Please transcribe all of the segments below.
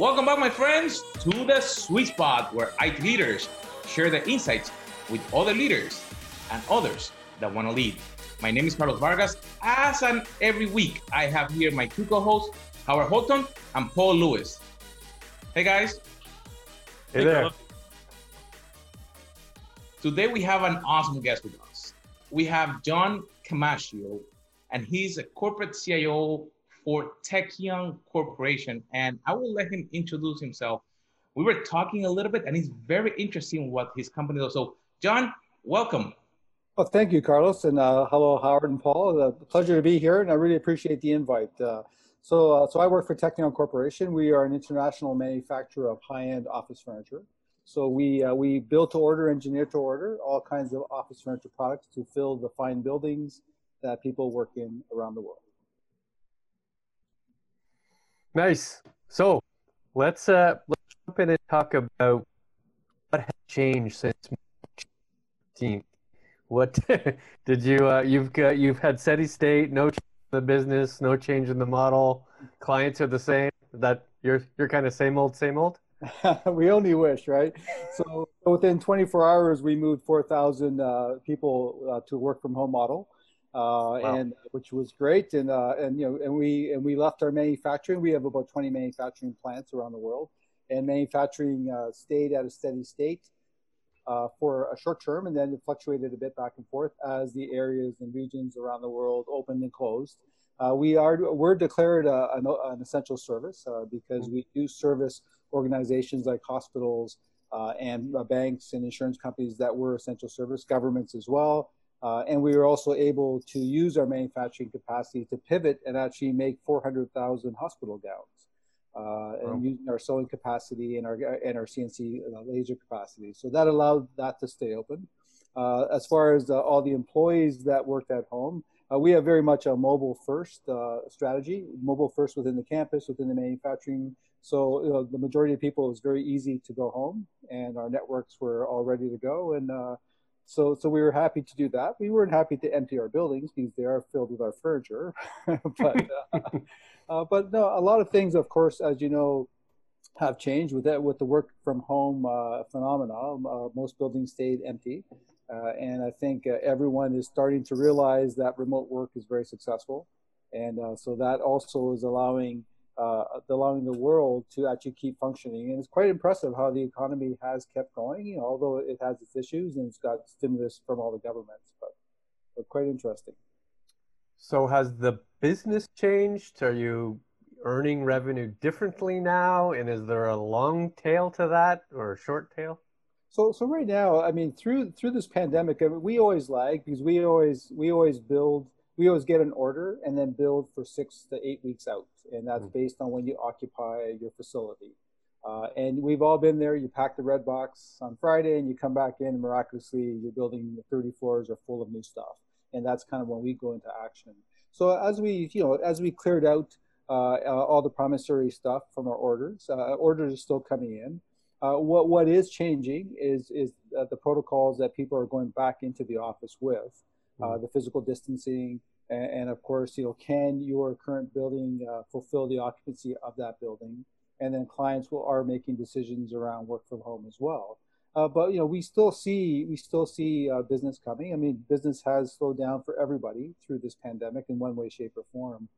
Welcome back, my friends, to the Suite Spot where IT leaders share their insights with other leaders and others that want to lead. My name is Carlos Vargas. As and every week, I have here my two co-hosts, Howard Holton and Paul Lewis. Hey guys. Hey, there. Today we have an awesome guest with us. We have John Camaccio, and he's a corporate CIO for Teknion Corporation. And I will let him introduce himself. We were talking a little bit, and it's very interesting what his company does. So, John, welcome. Well, thank you, Carlos, and uh, hello, Howard and Paul. It's A pleasure to be here, and I really appreciate the invite. Uh, so, uh, so I work for Teknion Corporation. We are an international manufacturer of high-end office furniture. So we uh, we build to order, engineer to order, all kinds of office furniture products to fill the fine buildings that people work in around the world. Nice. So let's uh let's jump in and talk about what has changed since March 15th. What did you uh, you've got you've had steady state, no change in the business, no change in the model. Clients are the same. That you're you're kind of same old, same old. we only wish, right? So within 24 hours, we moved 4,000 uh, people uh, to work from home model uh, wow. and which was great. And uh, and you know, and we and we left our manufacturing. We have about 20 manufacturing plants around the world, and manufacturing uh, stayed at a steady state uh, for a short term, and then it fluctuated a bit back and forth as the areas and regions around the world opened and closed. Uh, we are we're declared a, an, an, essential service uh, because we do service organizations like hospitals. and banks and insurance companies that were essential service, governments as well, uh, and we were also able to use our manufacturing capacity to pivot and actually make 400,000 hospital gowns. Uh, and wow. using our sewing capacity and our and our CNC uh, laser capacity, so that allowed that to stay open. Uh, as far as uh, all the employees that worked at home, uh, we have very much a mobile first strategy, mobile first within the campus, within the manufacturing. So you know, the majority of people it was very easy to go home, and our networks were all ready to go, and so, so we were happy to do that. We weren't happy to empty our buildings because they are filled with our furniture. but, uh, uh, but no, a lot of things, of course, as you know, have changed with that with the work from home uh, phenomenon. Uh, most buildings stayed empty, uh, and I think uh, everyone is starting to realize that remote work is very successful, and so that also is allowing uh, allowing the world to actually keep functioning. And it's quite impressive how the economy has kept going, you know, although it has its issues and it's got stimulus from all the governments, but, but quite interesting. So has the business changed? Are you earning revenue differently now? And is there a long tail to that or a short tail? So, so right now, I mean, through through this pandemic, I mean, we always lag because we always we always build we always get an order and then build for six to eight weeks out, and that's mm-hmm. based on when you occupy your facility. Uh, and we've all been there. You pack the red box on Friday, and you come back in, and miraculously, your building 30 floors are full of new stuff, and that's kind of when we go into action. So as we, you know, as we cleared out uh, uh, all the promissory stuff from our orders, uh, orders are still coming in. Uh, what what is changing is is the protocols that people are going back into the office with, mm-hmm. the physical distancing, and, and of course, you know, can your current building uh, fulfill the occupancy of that building? And then clients will are making decisions around work from home as well. Uh, but you know, we still see we still see uh, business coming. I mean, business has slowed down for everybody through this pandemic in one way, shape, or form.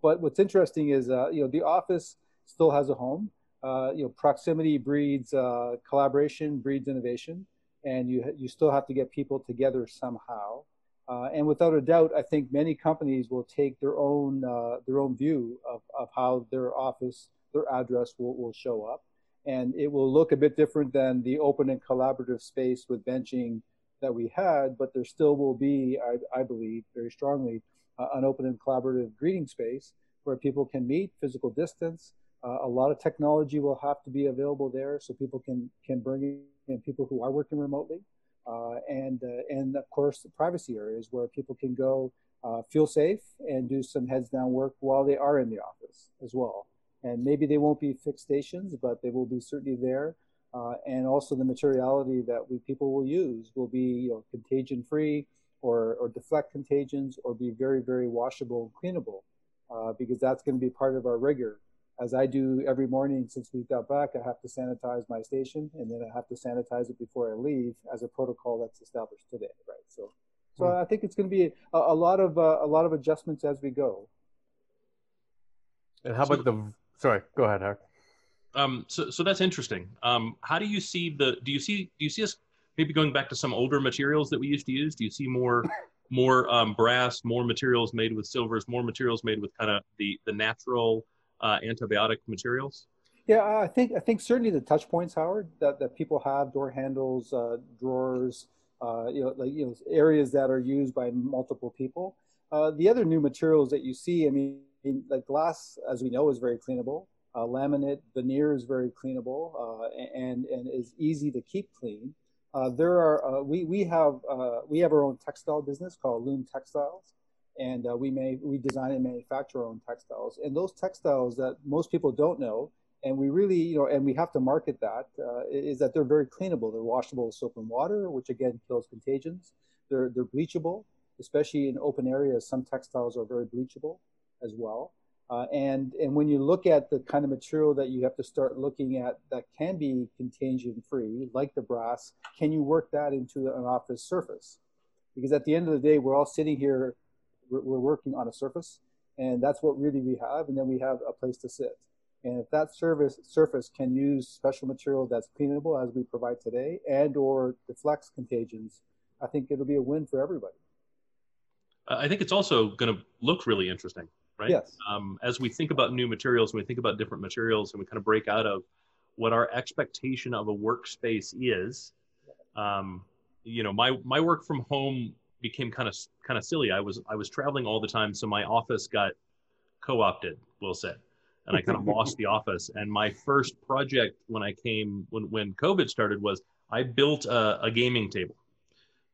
But what's interesting is, uh, you know, the office still has a home. Uh, you know, proximity breeds uh, collaboration, breeds innovation, and you you still have to get people together somehow. Uh, and without a doubt, I think many companies will take their own uh, their own view of, of how their office, their address will, will show up. And it will look a bit different than the open and collaborative space with benching that we had, but there still will be, I, I believe, very strongly, uh, an open and collaborative greeting space where people can meet, physical distance. Uh, a lot of technology will have to be available there so people can, can bring in people who are working remotely and uh, and of course the privacy areas where people can go uh, feel safe and do some heads down work while they are in the office as well. And maybe they won't be fixed stations, but they will be certainly there. Uh, and also the materiality that we people will use will be you know, contagion free or, or deflect contagions or be very, very washable and cleanable uh, because that's going to be part of our rigor as I do every morning since we got back, I have to sanitize my station and then I have to sanitize it before I leave as a protocol that's established today, right? So, so mm. I think it's going to be a, a lot of uh, a lot of adjustments as we go. And how about the? Sorry, go ahead, Harry. Um, so, so that's interesting. Um, how do you see the? Do you see? Do you see us maybe going back to some older materials that we used to use? Do you see more, more um, brass, more materials made with silvers, more materials made with kind of the the natural uh, antibiotic materials? Yeah, I think I think certainly the touch points, Howard, that, that people have door handles, uh, drawers, uh, you know, like you know, areas that are used by multiple people. Uh, the other new materials that you see, I mean, like glass, as we know, is very cleanable. Uh, laminate veneer is very cleanable uh, and and is easy to keep clean. There are we we have we have our own textile business called Luum Textiles, and uh, we may we design and manufacture our own textiles. And those textiles that most people don't know and we really you know and we have to market that uh, is that they're very cleanable. They're washable with soap and water which again kills contagions. They're they're bleachable especially in open areas. Some textiles are very bleachable as well. Uh, and and when you look at the kind of material that you have to start looking at that can be contagion free like the brass can you work that into an office surface? Because at the end of the day we're all sitting here we're, we're working on a surface, and that's what really we have. And then we have a place to sit. And if that service surface can use special material that's cleanable as we provide today and or deflects contagions, I think it'll be a win for everybody. I think it's also going to look really interesting, right? Yes. Um, as we think about new materials, and we think about different materials, and we kind of break out of what our expectation of a workspace is. Um, you know, my my work from home became kind of kind of silly. I was I was traveling all the time, so my office got co-opted, we'll say, and I kind of lost the office. And my first project when I came when when COVID started was I built a, a gaming table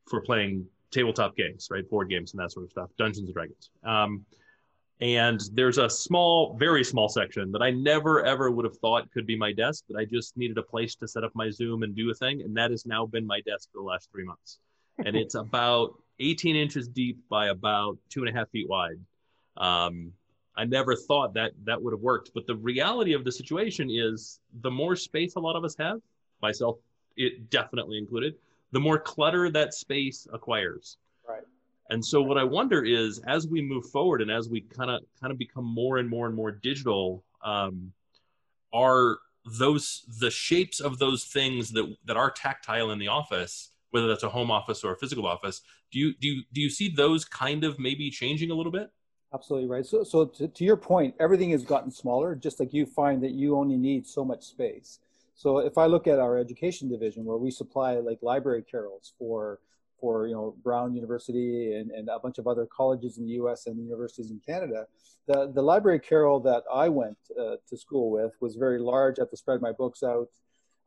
for playing tabletop games, right, board games and that sort of stuff, Dungeons and Dragons. Um, and there's a small, very small section that I never ever would have thought could be my desk, but I just needed a place to set up my Zoom and do a thing, and that has now been my desk for the last three months. And it's about 18 inches deep by about two and a half feet wide. Um, I never thought that that would have worked. But the reality of the situation is the more space a lot of us have, myself it definitely included, the more clutter that space acquires. Right. And so what I wonder is as we move forward and as we kind of kind of become more and more and more digital, um, are those the shapes of those things that that are tactile in the office whether that's a home office or a physical office. Do you do you, do you see those kind of maybe changing a little bit? Absolutely right. So so to, to your point, everything has gotten smaller. Just like you find that you only need so much space. So if I look at our education division, where we supply like library carrels for for you know Brown University and, and a bunch of other colleges in the U.S. and universities in Canada, the the library carrel that I went uh, to school with was very large. I have to spread my books out.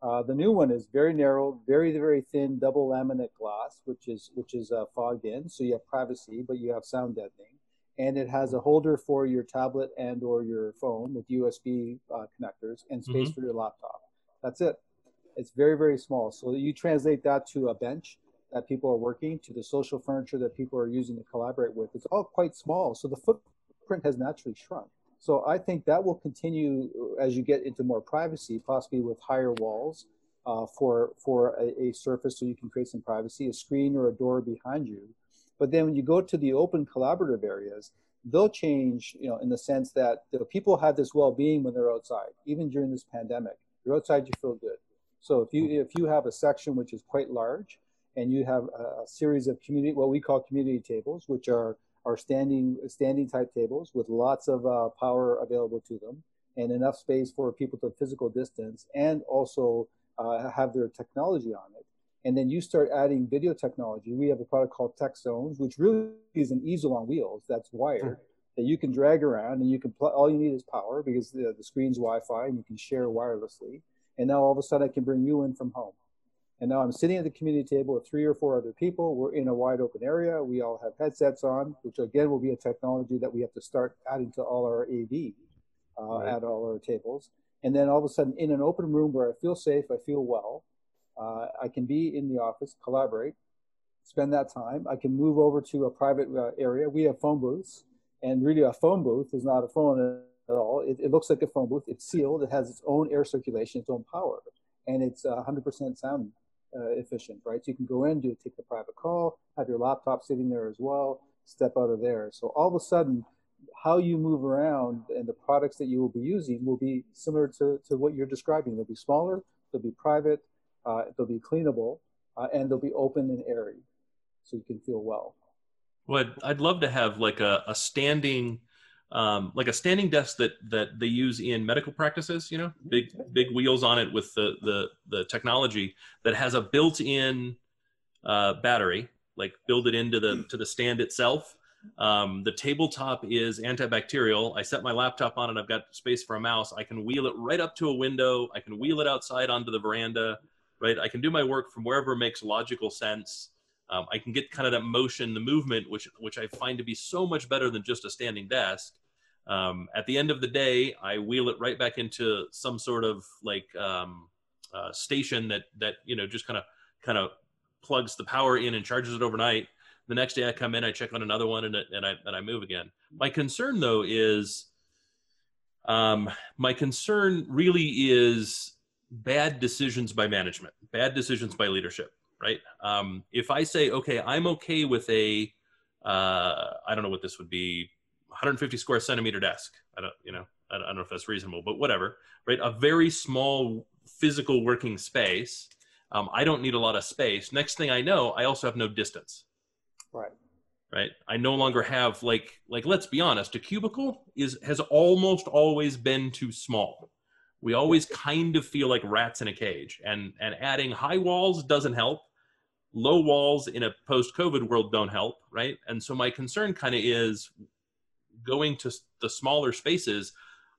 Uh, the new one is very narrow, very very thin double laminate glass, which is which is uh, fogged in, so you have privacy, but you have sound deadening, and it has a holder for your tablet and or your phone with USB uh, connectors and space mm-hmm. for your laptop. That's it. It's very very small. So you translate that to a bench that people are working, to the social furniture that people are using to collaborate with. It's all quite small, so the footprint has naturally shrunk. So I think that will continue as you get into more privacy, possibly with higher walls uh, for for a, a, surface, so you can create some privacy, a screen or a door behind you. But then when you go to the open collaborative areas, they'll change, you know, in the sense that the people have this well-being when they're outside, even during this pandemic. You're outside, you feel good. So if you if you have a section which is quite large, and you have a, a series of community, what we call community tables, which are are standing standing type tables with lots of uh, power available to them and enough space for people to physical distance and also uh, have their technology on it. And then you start adding video technology. We have a product called Tech Zones, which really is an easel on wheels that's wired mm. that you can drag around and you can pl- all you need is power because the, the screen's Wi-Fi and you can share wirelessly. And now all of a sudden I can bring you in from home. And now I'm sitting at the community table with three or four other people. We're in a wide open area. We all have headsets on, which again will be a technology that we have to start adding to all our AV uh, right. at all our tables. And then all of a sudden, in an open room where I feel safe, I feel well, uh, I can be in the office, collaborate, spend that time. I can move over to a private uh, area. We have phone booths, and really, a phone booth is not a phone at all. It, it, looks like a phone booth. It's sealed. It has its own air circulation, its own power, and it's 100% sound uh, efficient, right? So you can go in, do take the private call, have your laptop sitting there as well, step out of there. So all of a sudden, how you move around and the products that you will be using will be similar to, to what you're describing. They'll be smaller, they'll be private, uh, they'll be cleanable, uh, and they'll be open and airy, so you can feel well. Well, I'd, I'd love to have like a, a standing, um, like a standing desk that that they use in medical practices. You know, big big wheels on it with the the the technology that has a built-in uh, battery, like build it into the to the stand itself. Um, the tabletop is antibacterial. I set my laptop on it. I've got space for a mouse. I can wheel it right up to a window. I can wheel it outside onto the veranda, right? I can do my work from wherever makes logical sense. Um, I can get kind of that motion, the movement, which which I find to be so much better than just a standing desk. Um, at the end of the day, I wheel it right back into some sort of like um, uh, station that that you know just kind of kind of plugs the power in and charges it overnight. The next day I come in, I check on another one, and, and I and I move again. My concern though is, um, my concern really is bad decisions by management, bad decisions by leadership right? Um, if I say, okay, I'm okay with a, uh, I don't know what this would be, 150 square centimeter desk. I don't, you know, I don't, know if that's reasonable, but whatever, right? A very small physical working space. Um, I don't need a lot of space. Next thing I know, I also have no distance. Right. Right. I no longer have like like let's be honest, a cubicle is has almost always been too small we always kind of feel like rats in a cage and and adding high walls doesn't help low walls in a post-COVID world don't help, right? And so my concern kind of is going to the smaller spaces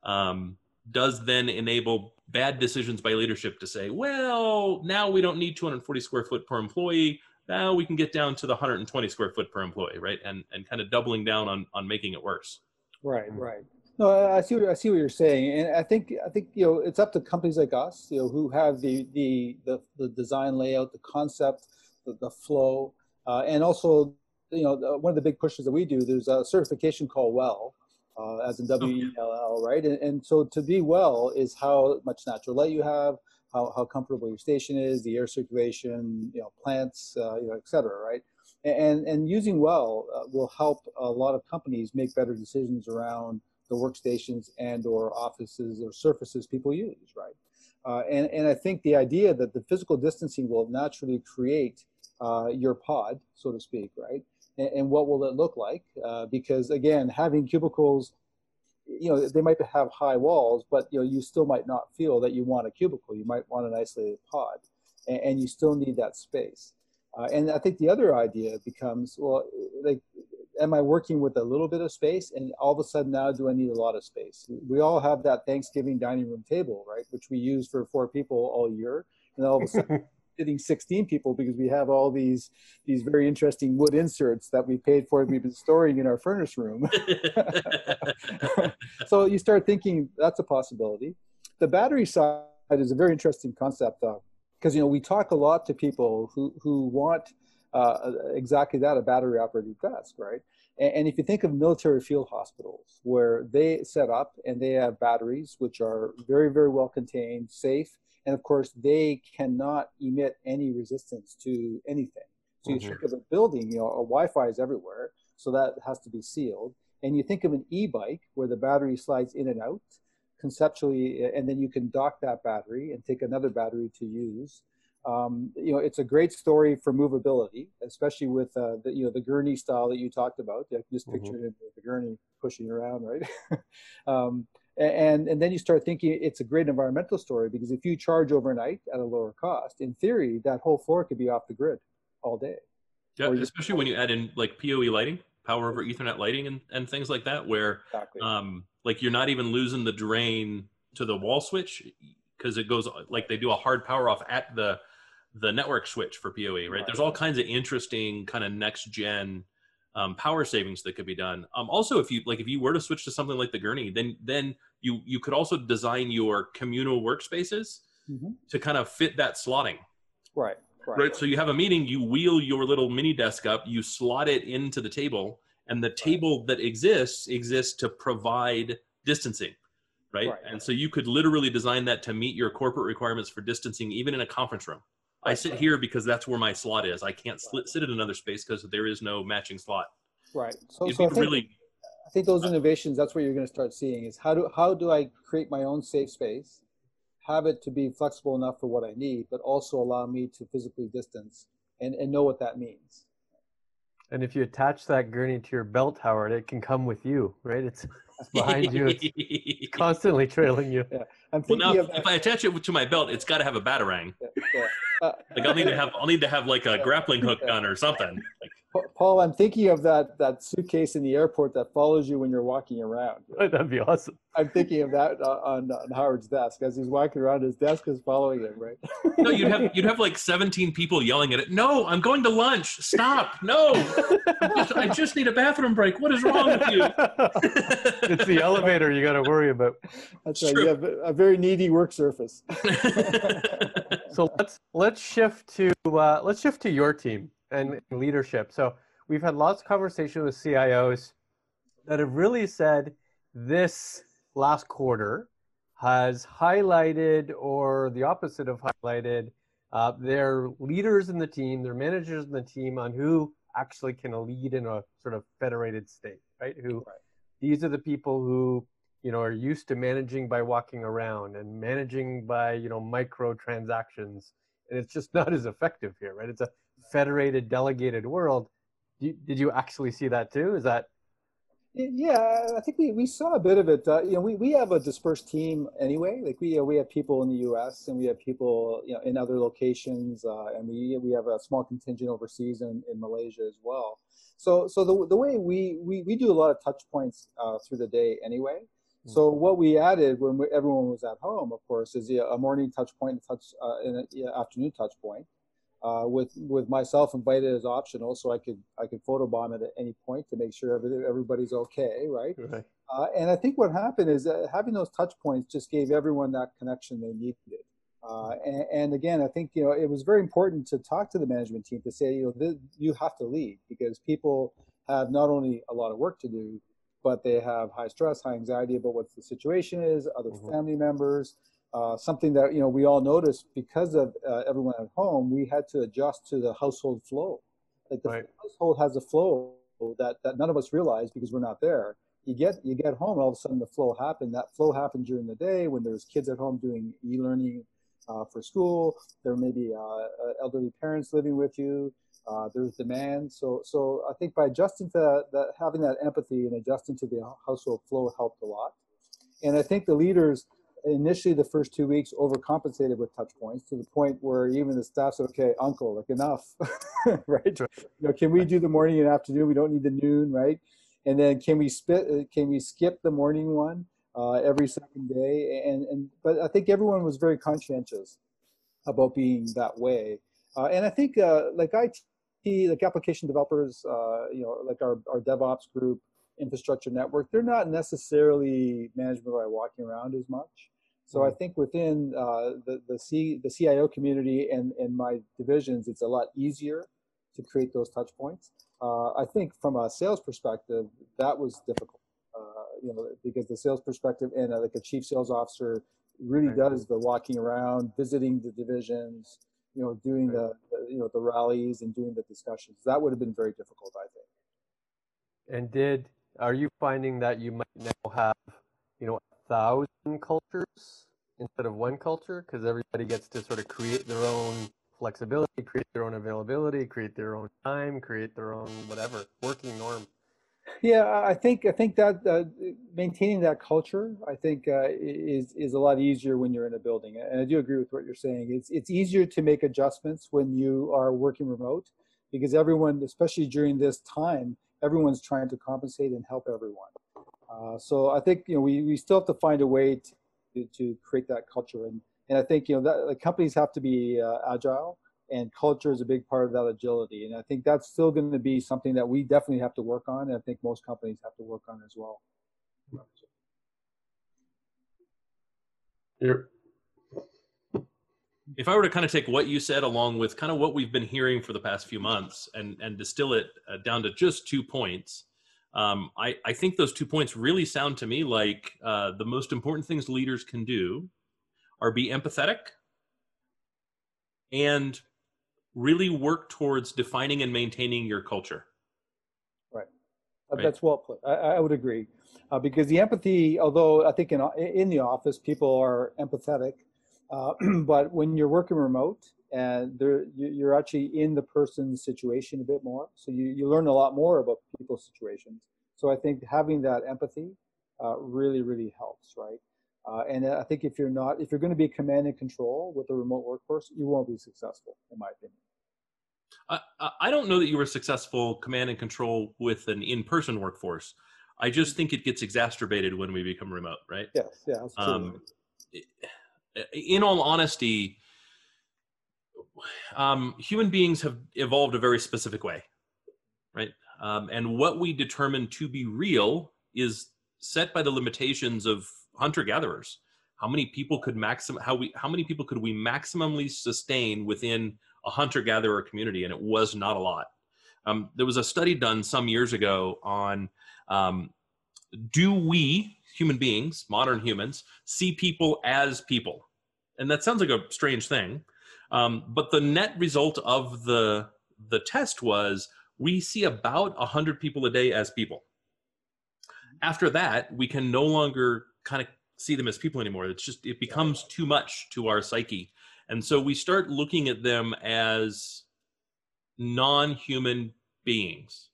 um, does then enable bad decisions by leadership to say, well, now we don't need 240 square foot per employee. Now we can get down to the 120 square foot per employee, right? And and kind of doubling down on on making it worse. Right, right. No, I see. What, I see what you're saying, and I think I think you know it's up to companies like us, you know, who have the the the, the design layout, the concept, the, the flow, uh, and also, you know, one of the big pushes that we do, there's a certification called WELL, uh, as in W-E-L-L, right? And, and so to be well is how much natural light you have, how, how comfortable your station is, the air circulation, you know, plants, uh, you know, et cetera, right? And, and using well uh, will help a lot of companies make better decisions around the workstations and or offices or surfaces people use, right? Uh, and, and I think the idea that the physical distancing will naturally create uh, your pod, so to speak, right? And, and what will it look like? Uh, because again, having cubicles, you know, they might have high walls, but you know, you still might not feel that you want a cubicle. You might want an isolated pod, and, and you still need that space. Uh, and I think the other idea becomes, well, like, am I working with a little bit of space? And all of a sudden now, do I need a lot of space? We all have that Thanksgiving dining room table, right? Which we use for four people all year. And all of a sudden, sitting 16 people because we have all these these very interesting wood inserts that we paid for and we've been storing in our furnace room. So you start thinking that's a possibility. The battery side is a very interesting concept because you know we talk a lot to people who who want uh, exactly that a battery operated desk right? And, and if you think of military field hospitals where they set up and they have batteries which are very very well contained safe and of course, they cannot emit any resistance to anything. So you mm-hmm. think of a building, you know, a Wi-Fi is everywhere, so that has to be sealed. And you think of an e-bike where the battery slides in and out conceptually, and then you can dock that battery and take another battery to use. Um, you know, it's a great story for movability, especially with uh, the you know the gurney style that you talked about. You can just mm-hmm. picture it the gurney pushing around, right? um, and and then you start thinking it's a great environmental story because if you charge overnight at a lower cost in theory that whole floor could be off the grid all day yeah especially when you add in like poe lighting power over ethernet lighting and, and things like that where exactly. um like you're not even losing the drain to the wall switch because it goes like they do a hard power off at the the network switch for poe right, right. there's all kinds of interesting kind of next gen um, power savings that could be done. Um, also, if you like, if you were to switch to something like the gurney, then then you you could also design your communal workspaces mm-hmm. to kind of fit that slotting. Right, right. Right. So you have a meeting, you wheel your little mini desk up, you slot it into the table, and the table right. that exists exists to provide distancing, right? Right. And so you could literally design that to meet your corporate requirements for distancing, even in a conference room. I sit here because that's where my slot is. I can't slit, sit in another space because there is no matching slot. Right. So, It'd so I think, really I think those innovations, that's what you're going to start seeing is how do, how do I create my own safe space, have it to be flexible enough for what I need, but also allow me to physically distance and, and know what that means. And if you attach that gurney to your belt, Howard, it can come with you, right? It's behind you. It's constantly trailing you. I'm well, now of if I attach it to my belt, it's got to have a batarang. yeah, yeah. Like I'll need to have I'll need to have like a grappling hook gun or something. Like, Paul, I'm thinking of that that suitcase in the airport that follows you when you're walking around. That'd be awesome. I'm thinking of that uh, on, on Howard's desk as he's walking around. His desk is following him, right? no, you'd have you'd have like 17 people yelling at it. No, I'm going to lunch. Stop. No, I just, I just need a bathroom break. What is wrong with you? it's the elevator you got to worry about. That's right. True. You have a a very needy work surface. So let's let's shift to uh, let's shift to your team and leadership. So we've had lots of conversation with CIOs that have really said this last quarter has highlighted, or the opposite of highlighted, uh, their leaders in the team, their managers in the team, on who actually can lead in a sort of federated state, right? Who Right. these are the people who you know are used to managing by walking around and managing by you know micro transactions and it's just not as effective here right it's a federated delegated world did you, did you actually see that too is that Yeah, I think we, we saw a bit of it. Uh, you know, we, we have a dispersed team anyway. Like we we have people in the U.S. and we have people you know in other locations, uh, and we we have a small contingent overseas in, in Malaysia as well. So so the, the way we, we we do a lot of touch points uh, through the day anyway. So what we added when we, everyone was at home, of course, is yeah, a morning touch point, touch uh, and an afternoon touch point. Uh, with with myself invited as optional, so I could I could photobomb it at any point to make sure every, everybody's okay, right? right Uh, and I think what happened is that having those touch points just gave everyone that connection they needed. Uh, and, and again, I think you know it was very important to talk to the management team to say you know th- you have to lead because people have not only a lot of work to do, but they have high stress, high anxiety about what the situation is, other Mhm. family members. Uh, something that you know we all noticed because of uh, everyone at home, we had to adjust to the household flow. Like the Right. household has a flow that, that none of us realize because we're not there. You get you get home all of a sudden the flow happened. That flow happened during the day when there's kids at home doing e-learning uh, for school. There may be uh, uh, elderly parents living with you. Uh, there's demand. So so i think by adjusting to that, that having that empathy and adjusting to the household flow helped a lot. And i think the leaders initially the first two weeks overcompensated with touch points to the point where even the staff said okay uncle like enough. Right? You know can we do the morning and afternoon? We don't need the noon right? And then can we spit uh, can we skip the morning one uh, every second day? And and but i think everyone was very conscientious about being that way. Uh, and i think uh, like it like application developers uh, you know like our, our devops group infrastructure network they're not necessarily management by walking around as much so i think within uh, the the, C, the cio community and and my divisions it's a lot easier to create those touch points uh, I think from a sales perspective, that was difficult. Uh, you know, because the sales perspective and uh, like a chief sales officer really Right. does the walking around, visiting the divisions, you know, doing the, the you know the rallies and doing the discussions. That would have been very difficult, I think. and did are you finding that you might now have you know thousand cultures instead of one culture because everybody gets to sort of create their own flexibility create their own availability create their own time create their own whatever working norm Yeah, I think I think that uh, maintaining that culture, I think, uh, is is a lot easier when you're in a building. And I do agree with what you're saying. It's it's easier to make adjustments when you are working remote, because everyone, especially during this time, everyone's trying to compensate and help everyone. Uh, so I think you know we, we still have to find a way to to create that culture, and and I think you know that like, companies have to be uh, agile and culture is a big part of that agility. And I think that's still going to be something that we definitely have to work on. And I think most companies have to work on as well. You're, if I were to kind of take what you said along with kind of what we've been hearing for the past few months and and distill it uh, down to just two points, Um, I, I think those two points really sound to me like uh, the most important things leaders can do are be empathetic and really work towards defining and maintaining your culture. Right. Right. That's well put. I, I would agree. Uh, because the empathy, although I think in, in the office people are empathetic, uh, but when you're working remote and you're actually in the person's situation a bit more, so you, you learn a lot more about people's situations. So I think having that empathy uh, really, really helps, right? Uh, and I think if you're not, if you're going to be command and control with a remote workforce, you won't be successful, in my opinion. I, I don't know that you were successful command and control with an in-person workforce. I just think it gets exacerbated when we become remote, right? Yes, yeah. Um, in all honesty, um, human beings have evolved a very specific way, right? Um, and what we determine to be real is set by the limitations of hunter gatherers. How many people could maximum how we how many people could we maximally sustain within a hunter gatherer community? And it was not a lot. Um, there was a study done some years ago on um, do we human beings, modern humans, see people as people? And that sounds like a strange thing, um, but the net result of the the test was we see about 100 people a day as people. After that, we can no longer kind of see them as people anymore. It's just, it becomes too much to our psyche. And so we start looking at them as non human beings.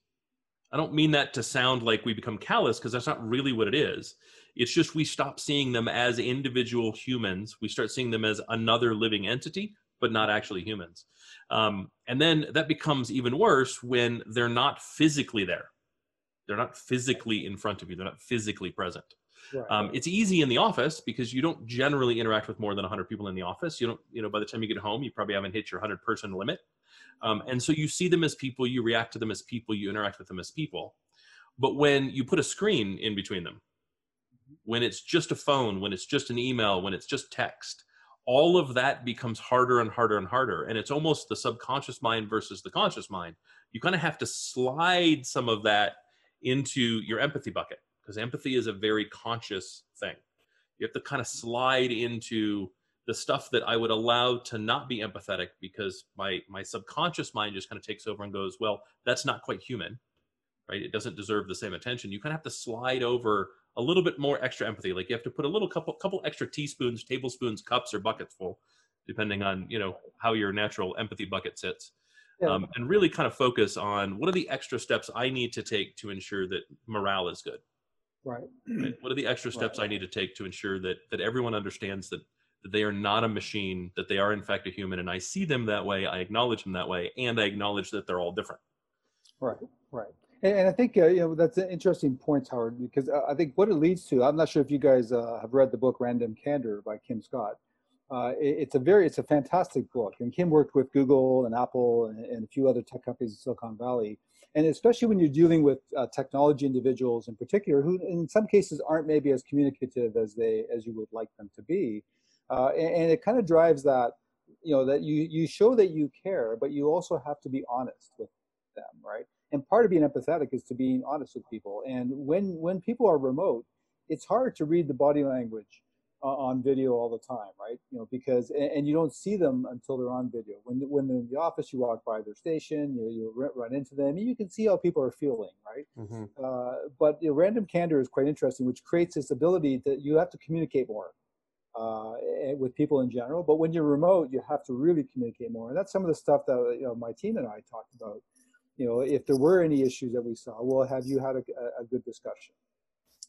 I don't mean that to sound like we become callous because that's not really what it is. It's just we stop seeing them as individual humans. We start seeing them as another living entity, but not actually humans. Um, and then that becomes even worse when they're not physically there. They're not physically in front of you. They're not physically present. Right. Um, it's easy in the office because you don't generally interact with more than 100 people in the office. You don't, you know, by the time you get home, you probably haven't hit your 100 person limit. Um, and so you see them as people, you react to them as people, you interact with them as people. But when you put a screen in between them, when it's just a phone, when it's just an email, when it's just text, all of that becomes harder and harder and harder. And it's almost the subconscious mind versus the conscious mind. You kind of have to slide some of that into your empathy bucket because empathy is a very conscious thing. You have to kind of slide into the stuff that I would allow to not be empathetic because my my subconscious mind just kind of takes over and goes, well, that's not quite human, right? It doesn't deserve the same attention. You kind of have to slide over a little bit more extra empathy. Like you have to put a little couple couple extra teaspoons, tablespoons, cups, or buckets full, depending on you know how your natural empathy bucket sits. Yeah. Um, and really kind of focus on what are the extra steps I need to take to ensure that morale is good. Right. right? What are the extra steps right. I need to take to ensure that that everyone understands that that they are not a machine, that they are in fact a human, and I see them that way, I acknowledge them that way, and I acknowledge that they're all different. Right. Right. And, I think uh, you know that's an interesting point, Howard, because uh, I think what it leads to. I'm not sure if you guys uh, have read the book Radical Candor by Kim Scott. Uh, it, it's a very, it's a fantastic book, and Kim worked with Google and Apple and, and, a few other tech companies in Silicon Valley. And especially when you're dealing with uh, technology individuals in particular, who in some cases aren't maybe as communicative as they as you would like them to be, uh, and, and it kind of drives that, you know, that you you show that you care, but you also have to be honest with them, right? And part of being empathetic is to being honest with people. And when when people are remote it's hard to read the body language uh, on video all the time right? You know because and, and, you don't see them until they're on video. When when they're in the office you walk by their station you, you run into them and you can see how people are feeling right? Mm-hmm. uh, but you know, radical candor is quite interesting which creates this ability that you have to communicate more uh, with people in general. But when you're remote you have to really communicate more. And that's some of the stuff that you know my team and i talked about you know, if there were any issues that we saw, well, have you had a, a good discussion?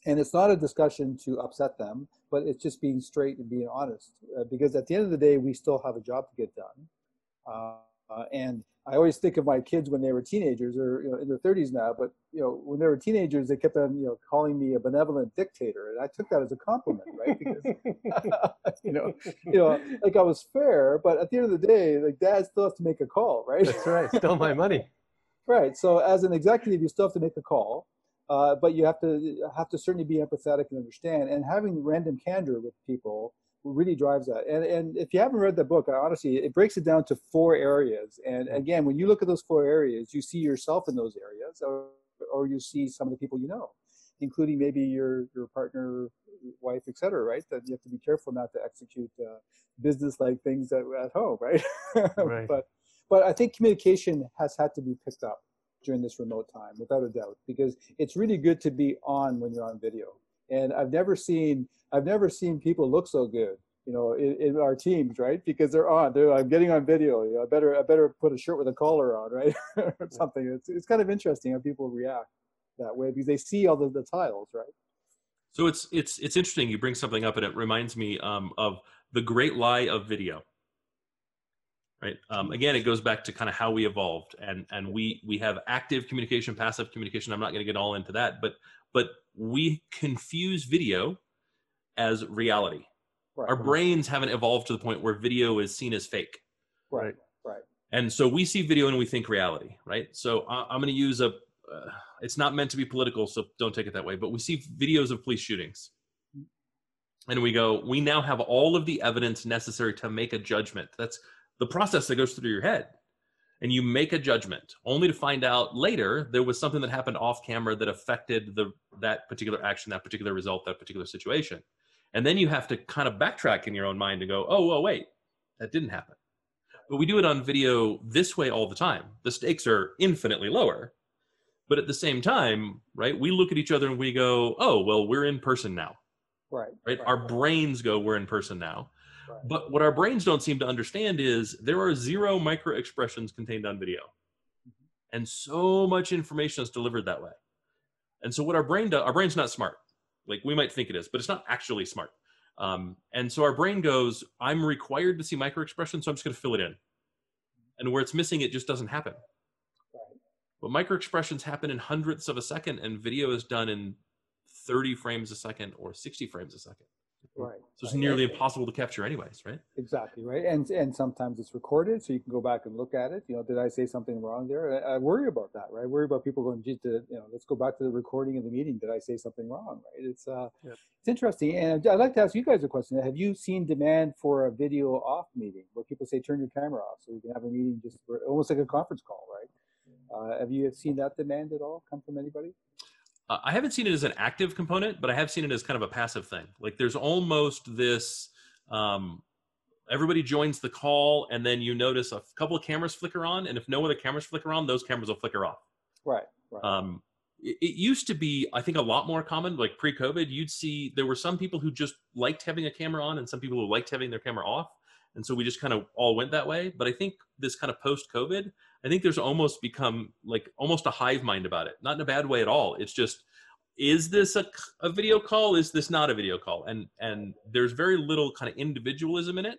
And it's not a discussion to upset them, but it's just being straight and being honest. Uh, because at the end of the day, we still have a job to get done. Uh, uh, and I always think of my kids when they were teenagers, or you know, in their 30s now. But you know, when they were teenagers, they kept on you know calling me a benevolent dictator, and I took that as a compliment, right? Because you know, you know, like I was fair, but at the end of the day, like Dad still has to make a call, right? That's right. Still my money. Right. So as an executive, you still have to make a call, uh, but you have to have to certainly be empathetic and understand. And having radical candor with people really drives that. And and if you haven't read the book, honestly, it breaks it down to four areas. And again, when you look at those four areas, you see yourself in those areas, or, or you see some of the people you know, including maybe your your partner, wife, etc. Right? That you have to be careful not to execute uh, business-like things at, at home, right? Right. but but I think communication has had to be picked up during this remote time, without a doubt, because it's really good to be on when you're on video. And I've never seen I've never seen people look so good, you know, in, in our teams, right? Because they're on. They're I'm getting on video. You know, I better I better put a shirt with a collar on, right, or something. It's it's kind of interesting how people react that way because they see all the, the tiles, right? So it's it's it's interesting. You bring something up, and it reminds me um, of the great lie of video. Right. Um, again, it goes back to kind of how we evolved, and and we we have active communication, passive communication. I'm not going to get all into that, but but we confuse video as reality. Right. Our brains haven't evolved to the point where video is seen as fake. right. Right. And so we see video and we think reality, right? So I- I'm going to use a, uh, it's not meant to be political, so don't take it that way, but we see videos of police shootings. And we go, we now have all of the evidence necessary to make a judgment. That's the process that goes through your head. And you make a judgment only to find out later there was something that happened off camera that affected the that particular action, that particular result, that particular situation. And then you have to kind of backtrack in your own mind and go, oh, well, wait, that didn't happen but we do it on video this way all the time. The stakes are infinitely lower. But at the same time, right, we look at each other and we go, oh, well, we're in person now, Right. right? Our brains go, we're in person now. Right. But what our brains don't seem to understand is there are zero micro expressions contained on video. And so much information is delivered that way. And so what our brain does, our brain's not smart. Like we might think it is, but it's not actually smart. Um, and so our brain goes, I'm required to see micro expressions, so I'm just going to fill it in. And where it's missing, it just doesn't happen. Right. But micro expressions happen in hundredths of a second, and video is done in 30 frames a second or 60 frames a second. Right. So it's right. nearly impossible to capture, anyways, right? Exactly right, and and sometimes it's recorded, so you can go back and look at it. You know, did I say something wrong there? I, I worry about that, right? I worry about people going, "Gee, did, you know, let's go back to the recording of the meeting. Did I say something wrong?" Right? It's uh, Yep. it's interesting, and I'd like to ask you guys a question. Have you seen demand for a video off meeting where people say, "Turn your camera off," so you can have a meeting just for, almost like a conference call, right? Uh, have you seen that demand at all come from anybody? Uh, I haven't seen it as an active component, but I have seen it as kind of a passive thing. Like there's almost this um, everybody joins the call, and then you notice a couple of cameras flicker on, and if no other cameras flicker on, those cameras will flicker off. Right. Right. Um, it, it used to be, I think, a lot more common. Like pre-COVID, you'd see there were some people who just liked having a camera on, and some people who liked having their camera off, and so we just kind of all went that way. But I think this kind of post-COVID, I think there's almost become like almost a hive mind about it. Not in a bad way at all. It's just, is this a, a video call? Is this not a video call? And and there's very little kind of individualism in it,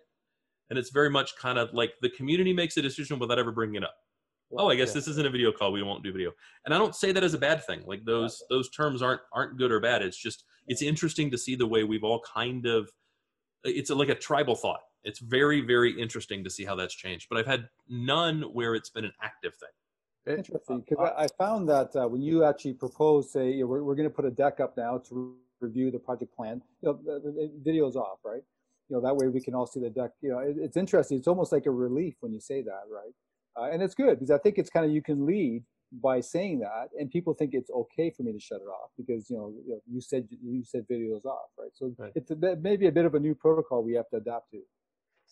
and it's very much kind of like the community makes a decision without ever bringing it up oh i guess Yeah. this isn't a video call we won't do video and i don't say that as a bad thing like those those terms aren't aren't good or bad it's just it's interesting to see the way we've all kind of it's like a tribal thought it's very very interesting to see how that's changed but i've had none where it's been an active thing Interesting, because I, I found that uh, when you actually propose, say, you know, we're, we're going to put a deck up now to re- review the project plan, you know, the, the video's off, right? You know, that way we can all see the deck. You know, it, it's interesting. It's almost like a relief when you say that, right? Uh, and it's good because I think it's kind of you can lead by saying that, and people think it's okay for me to shut it off because you know, you, know, you said you said video's off, right? So Right. it's a, maybe a bit of a new protocol we have to adapt to.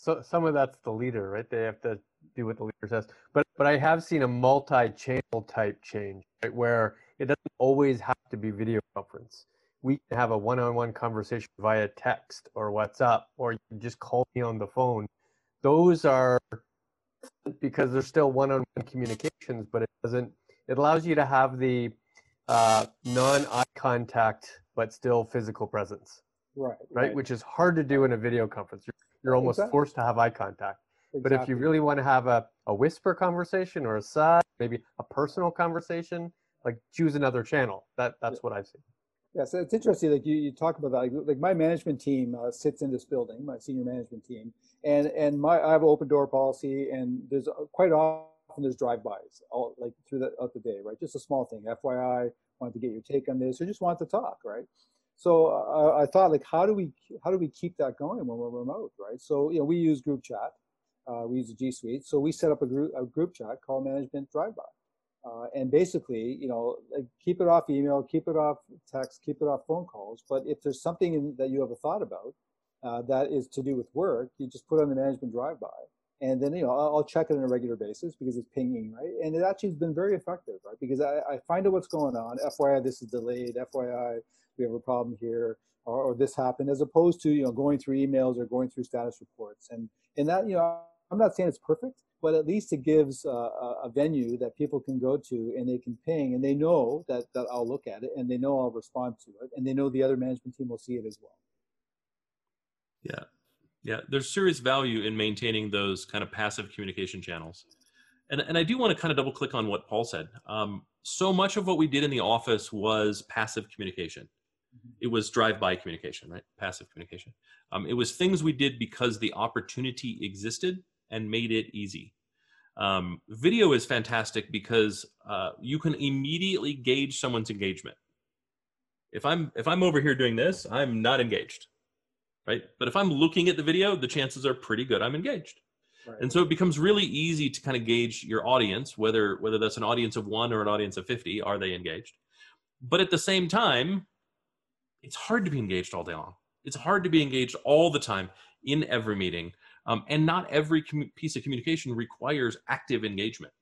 So some of that's the leader, right? They have to do what the leader says. But but I have seen a multi-channel type change, right? Where it doesn't always have to be video conference. We can have a one-on-one conversation via text or WhatsApp, or you can just call me on the phone. Those are because they're still one-on-one communications, but it doesn't. It allows you to have the uh, non-eye contact but still physical presence, Right. right? Which is hard to do in a video conference. You're, you're almost Exactly. forced to have eye contact. But if you really want to have a, a whisper conversation or a side, maybe a personal conversation, like choose another channel. That that's what I've seen. Yeah, so it's interesting. Like you, you talk about that. Like, like my management team uh, sits in this building, my senior management team, and and my I have an open door policy, and there's uh, quite often there's drive-bys all like through the out the day, right? Just a small thing. FYI, wanted to get your take on this, or just want to talk, right? So uh, I thought, like, how do we how do we keep that going when we're remote, right? So you know, we use group chat, uh, we use G Suite, so we set up a group a group chat called Management Drive-by Uh, and basically, you know, like keep it off email, keep it off text, keep it off phone calls. But if there's something in, that you have a thought about uh, that is to do with work, you just put on the management drive by. And then, you know, I'll, check it on a regular basis because it's pinging, right? And it actually has been very effective, right? Because I, I find out what's going on. FYI, this is delayed. FYI, we have a problem here, or, or this happened, as opposed to, you know, going through emails or going through status reports. And, and that, you know, I'm not saying it's perfect, but at least it gives uh, a venue that people can go to and they can ping and they know that, that I'll look at it and they know I'll respond to it and they know the other management team will see it as well. Yeah. Yeah. There's serious value in maintaining those kind of passive communication channels. And, and I do want to kind of double click on what Paul said. Um, so much of what we did in the office was passive communication. Mm-hmm. It was drive-by communication, right? Passive communication. Um, it was things we did because the opportunity existed and made it easy. Um, video is fantastic because uh, you can immediately gauge someone's engagement. If I'm if I'm over here doing this, I'm not engaged, right? But if I'm looking at the video, the chances are pretty good I'm engaged. Right. And so it becomes really easy to kind of gauge your audience, whether whether that's an audience of one or an audience of 50, are they engaged? But at the same time, it's hard to be engaged all day long. It's hard to be engaged all the time in every meeting um, and not every com- piece of communication requires active engagement.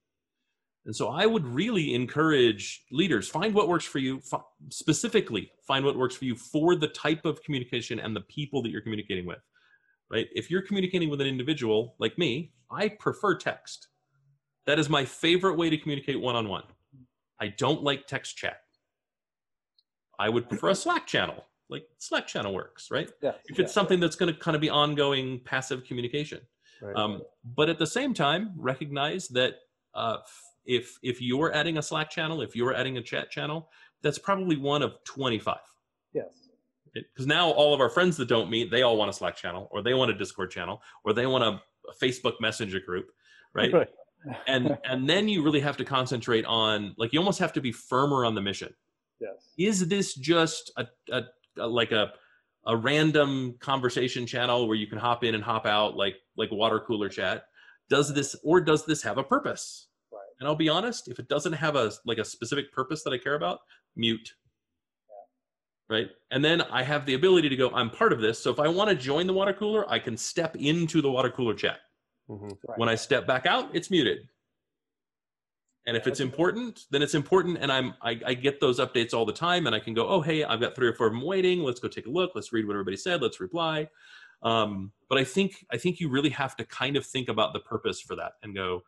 And so I would really encourage leaders find what works for you, f- specifically find what works for you for the type of communication and the people that you're communicating with. Right? If you're communicating with an individual like me, I prefer text. That is my favorite way to communicate one on one. I don't like text chat. I would prefer a Slack channel like Slack channel works, right? Yeah. If it's yeah, something that's going to kind of be ongoing passive communication. Right. Um, but at the same time, recognize that uh, if if you're adding a Slack channel, if you're adding a chat channel, that's probably one of 25. Yes. Because now all of our friends that don't meet, they all want a Slack channel, or they want a Discord channel, or they want a, a Facebook Messenger group, right? right. and and then you really have to concentrate on like you almost have to be firmer on the mission. Yes. Is this just a, a like a a random conversation channel where you can hop in and hop out like like water cooler chat does this or does this have a purpose. And i'll be honest if it doesn't have a like a specific purpose that i care about mute yeah. right and then i have the ability to go i'm part of this so if i want to join the water cooler i can step into the water cooler chat mm-hmm. right. when i step back out it's muted and if it's important, then it's important, and I'm I, I, get those updates all the time, and I can go, oh hey, I've got three or four of them waiting. Let's go take a look. Let's read what everybody said. Let's reply. Um, but I think I think you really have to kind of think about the purpose for that and go,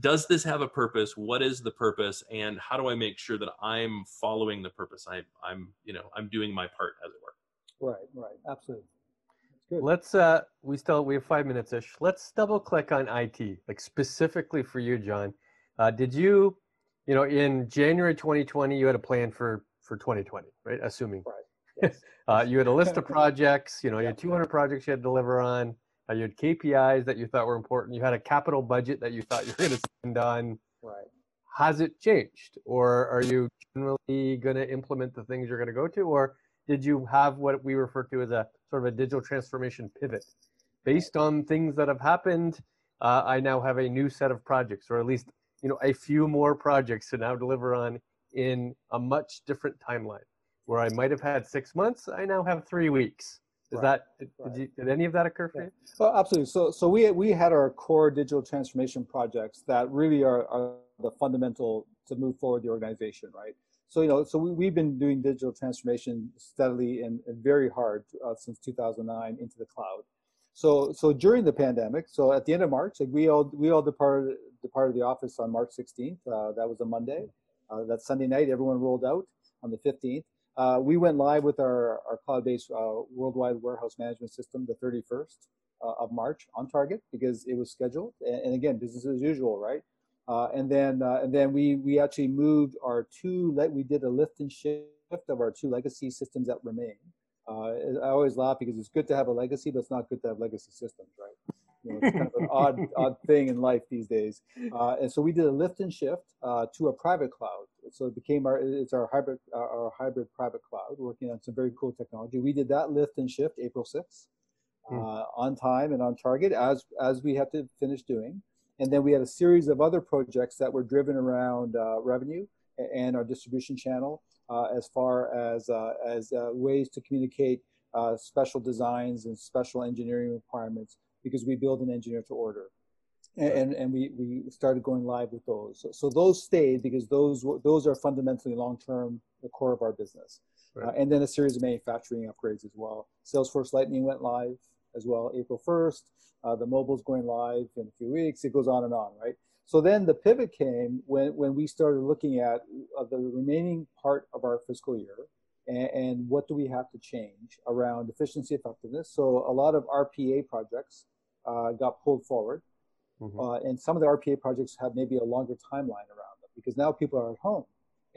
does this have a purpose? What is the purpose, and how do I make sure that I'm following the purpose? I, I'm you know I'm doing my part as it were. Right, right, absolutely. Good. Let's uh we still we have five minutes ish. Let's double click on IT, like specifically for you, John uh, did you, you know, in January 2020, you had a plan for for 2020, right? Assuming. Right. Yes. uh, you had a list of projects. You know, you had 200 projects you had to deliver on. You had KPIs that you thought were important. You had a capital budget that you thought you were going to spend on. Right. Has it changed, or are you generally going to implement the things you're going to go to, or did you have what we refer to as a sort of a digital transformation pivot based on things that have happened? Uh, I now have a new set of projects, or at least you know, a few more projects to now deliver on in a much different timeline. Where I might have had six months, I now have three weeks. Is right. that did, you, did, any of that occur for yeah. you? Well, absolutely. So, so we we had our core digital transformation projects that really are, are the fundamental to move forward the organization, right? So you know, so we, we've been doing digital transformation steadily and, and very hard uh, since 2009 into the cloud. So so during the pandemic, so at the end of March, like we all we all departed departed the office on March 16th. Uh, that was a Monday. Uh, that Sunday night, everyone rolled out on the 15th. Uh, we went live with our, our cloud-based uh, worldwide warehouse management system the 31st uh, of March on target because it was scheduled. And, and again, business as usual, right? Uh, and then and then we we actually moved our two. Let we did a lift and shift of our two legacy systems that remain. I always laugh because it's good to have a legacy, but it's not good to have legacy systems, right? You know, it's kind of an odd, odd thing in life these days. Uh, and so we did a lift and shift uh, to a private cloud. So it became our, it's our hybrid, our hybrid private cloud, working on some very cool technology. We did that lift and shift April 6th, hmm. uh, on time and on target as as we have to finish doing. And then we had a series of other projects that were driven around uh, revenue and our distribution channel, uh, as far as uh, as uh, ways to communicate uh, special designs and special engineering requirements, because we build an engineer to order, and and we we started going live with those. So, so those stayed because those those are fundamentally long term the core of our business, right. and then a series of manufacturing upgrades as well. Salesforce Lightning went live as well April 1st. Uh, the mobile's going live in a few weeks. It goes on and on, right? So then the pivot came when, when we started looking at uh, the remaining part of our fiscal year and, and, what do we have to change around efficiency effectiveness. So a lot of RPA projects uh, got pulled forward. Mm-hmm. Uh, and some of the RPA projects have maybe a longer timeline around them because now people are at home.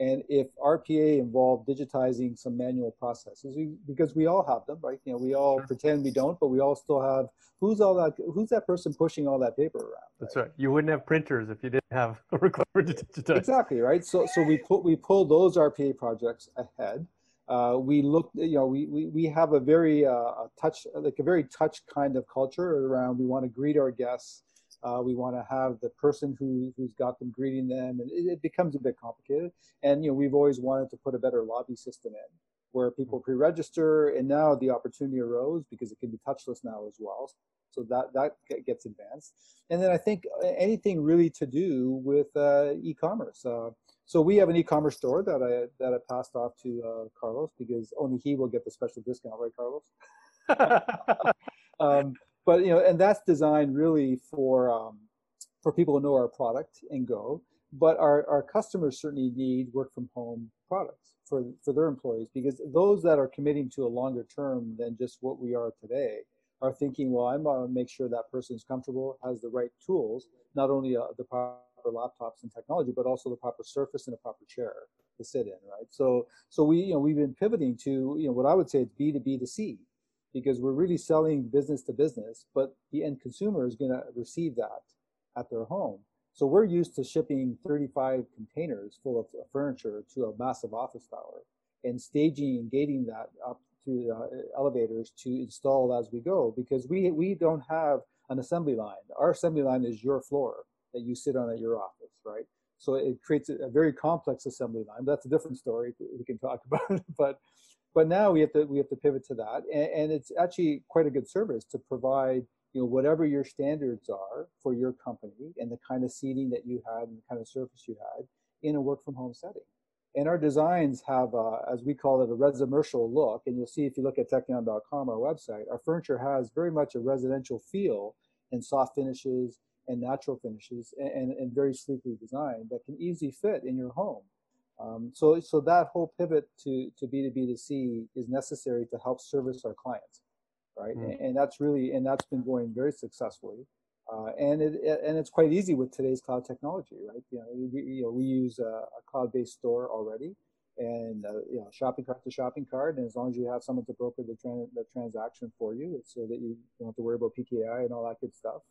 And if RPA involved digitizing some manual processes, we, because we all have them, right? You know, we all sure. pretend we don't, but we all still have. Who's all that? Who's that person pushing all that paper around? That's right. You wouldn't have printers if you didn't have a recorder to digitize. Exactly right. So, so we put we pull those RPA projects ahead. Uh, we look, you know, we, we, we have a very uh, touch, like a very touch kind of culture around. We want to greet our guests uh, we want to have the person who, who's got them greeting them, and it, it, becomes a bit complicated. And you know, we've always wanted to put a better lobby system in, where people pre-register, and now the opportunity arose because it can be touchless now as well. So that that gets advanced. And then I think anything really to do with uh, e-commerce. Uh, so we have an e-commerce store that I that I passed off to uh, Carlos because only he will get the special discount, right, Carlos? um, but you know, and that's designed really for um, for people to know our product and go. But our, our customers certainly need work from home products for for their employees because those that are committing to a longer term than just what we are today are thinking, well, I'm going to make sure that person is comfortable, has the right tools, not only uh, the proper laptops and technology, but also the proper surface and a proper chair to sit in, right? So, so we, you know, we've been pivoting to, you know, what I would say is B to B to C because we're really selling business to business, but the end consumer is going to receive that at their home. So we're used to shipping 35 containers full of furniture to a massive office tower and staging and gating that up through the uh, elevators to install as we go because we, we don't have an assembly line. Our assembly line is your floor that you sit on at your office, right? So it creates a, very complex assembly line. That's a different story we can talk about, but but now we have to we have to pivot to that, and, and it's actually quite a good service to provide you know whatever your standards are for your company and the kind of seating that you had and the kind of surface you had in a work from home setting. And our designs have, uh, as we call it, a resimercial look. And you'll see if you look at teknion.com, our website, our furniture has very much a residential feel and soft finishes and natural finishes and, and, and very sleekly designed that can easily fit in your home. Um, so, so that whole pivot to, to B2B to C is necessary to help service our clients, right? Mm. And, and, that's really, and that's been going very successfully. Uh, and it, and it's quite easy with today's cloud technology, right? You know, we, you know, we use a, a cloud-based store already, and uh, you know, shopping cart to shopping cart, and as long as you have someone to broker the, the transaction for you, it's so that you don't have to worry about PCI and all that good stuff.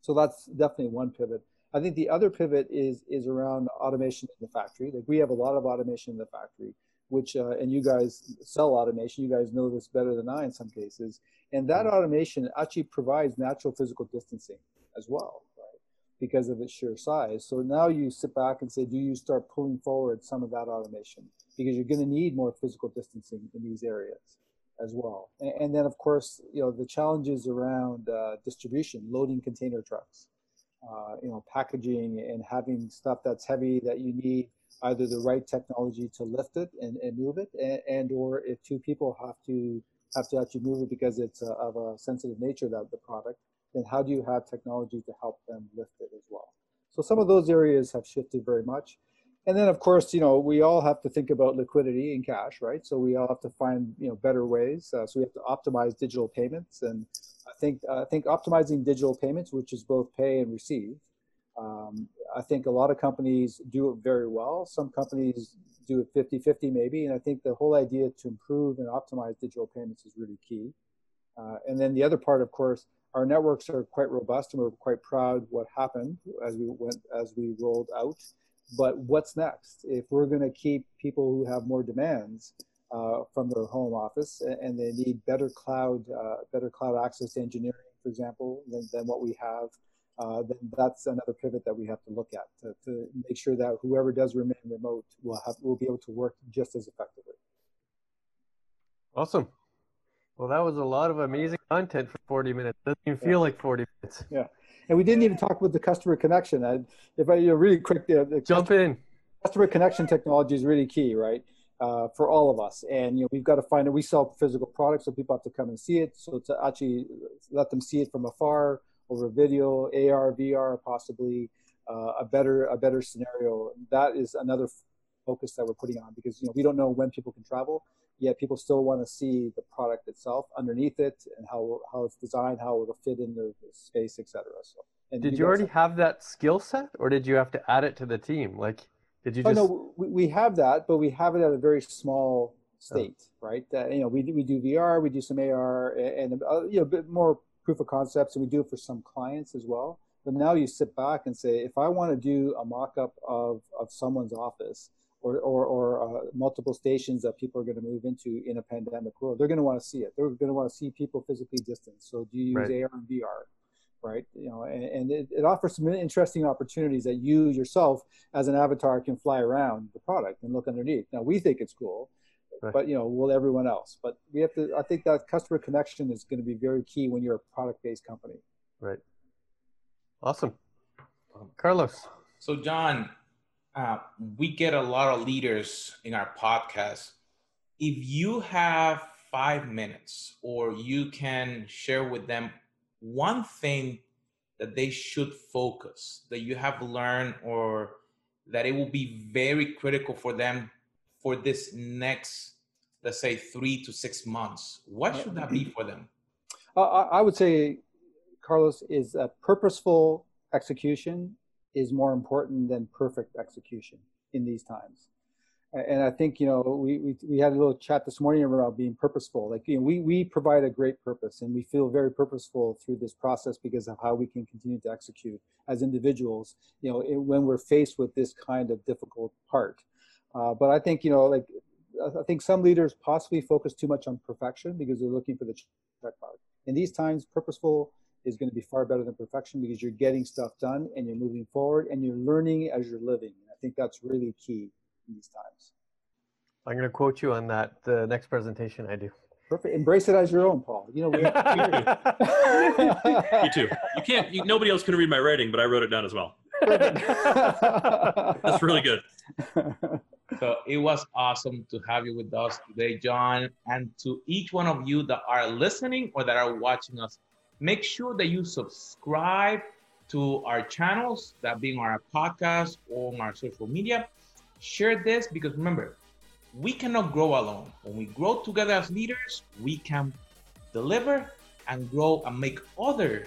So that's definitely one pivot. I think the other pivot is is around automation in the factory. Like we have a lot of automation in the factory, which uh, and you guys sell automation. You guys know this better than I in some cases. And that mm-hmm. automation actually provides natural physical distancing as well, right? Because of its sheer size. So now you sit back and say, do you start pulling forward some of that automation because you're going to need more physical distancing in these areas as well. And, and then of course, you know the challenges around uh, distribution, loading container trucks uh, you know, packaging and having stuff that's heavy that you need either the right technology to lift it and, and move it, and, and, or if two people have to have to actually move it because it's a, of a sensitive nature that the product, then how do you have technology to help them lift it as well? So some of those areas have shifted very much. And then, of course, you know, we all have to think about liquidity and cash, right? So we all have to find, you know, better ways. Uh, so we have to optimize digital payments and I think I think optimizing digital payments, which is both pay and receive. Um, I think a lot of companies do it very well. Some companies do it 50-50 maybe, and I think the whole idea to improve and optimize digital payments is really key. Uh, and then the other part, of course, our networks are quite robust, and we're quite proud what happened as we went as we rolled out. But what's next? If we're going to keep people who have more demands, uh, from their home office, and they need better cloud, uh, better cloud access engineering, for example, than, than what we have. uh, then that's another pivot that we have to look at to, to make sure that whoever does remain remote will have will be able to work just as effectively. Awesome. Well, that was a lot of amazing content for 40 minutes. Doesn't even feel yeah. like 40 minutes. Yeah. And we didn't even talk about the customer connection. I, if I you know, really quick, the, the jump customer, in. Customer connection technology is really key, right? Uh, for all of us. And you know, we've got to find it. We sell physical products, so people have to come and see it. So to actually let them see it from afar over video, AR, VR, possibly uh, a better a better scenario. That is another focus that we're putting on because you know we don't know when people can travel yet people still want to see the product itself underneath it and how how it's designed, how it'll fit in the space, etc. So, did you, you already have that skill set, or did you have to add it to the team? Like, did you? Just... Oh no, we, we have that, but we have it at a very small state, oh. right? That you know, we we do VR, we do some AR, and uh, you know, a bit more proof of concepts, and we do it for some clients as well. But now you sit back and say, if I want to do a mock-up of of someone's office or, or, or uh, multiple stations that people are going to move into in a pandemic world. They're going to want to see it. They're going to want to see people physically distant. So do you use right. AR and VR? Right, you know, and, and it, it, offers some interesting opportunities that you yourself, as an avatar, can fly around the product and look underneath. Now we think it's cool, right. but you know, will everyone else? But we have to. I think that customer connection is going to be very key when you're a product-based company. Right. Awesome, Carlos. So, John, uh, we get a lot of leaders in our podcast. If you have five minutes, or you can share with them one thing that they should focus, that you have learned, or that it will be very critical for them for this next, let's say, three to six months, what should that be for them? Uh, I would say, Carlos, is a purposeful execution is more important than perfect execution in these times. And I think, you know, we, we, we had a little chat this morning about being purposeful. Like, you know, we, we provide a great purpose and we feel very purposeful through this process because of how we can continue to execute as individuals, you know, when we're faced with this kind of difficult part. Uh, but I think, you know, like, I think some leaders possibly focus too much on perfection because they're looking for the check mark. In these times, purposeful is going to be far better than perfection because you're getting stuff done and you're moving forward and you're learning as you're living. And I think that's really key in these times. I'm going to quote you on that the next presentation I do. Perfect. Embrace it as your own, Paul. You know, we, you too. You can't. You, nobody else can read my writing, but I wrote it down as well. That's really good. So it was awesome to have you with us today, John, and to each one of you that are listening or that are watching us Make sure that you subscribe to our channels, that being our podcast or on our social media. Share this because remember, we cannot grow alone. When we grow together as leaders, we can deliver and grow and make others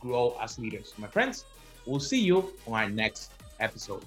grow as leaders. My friends, we'll see you on our next episode.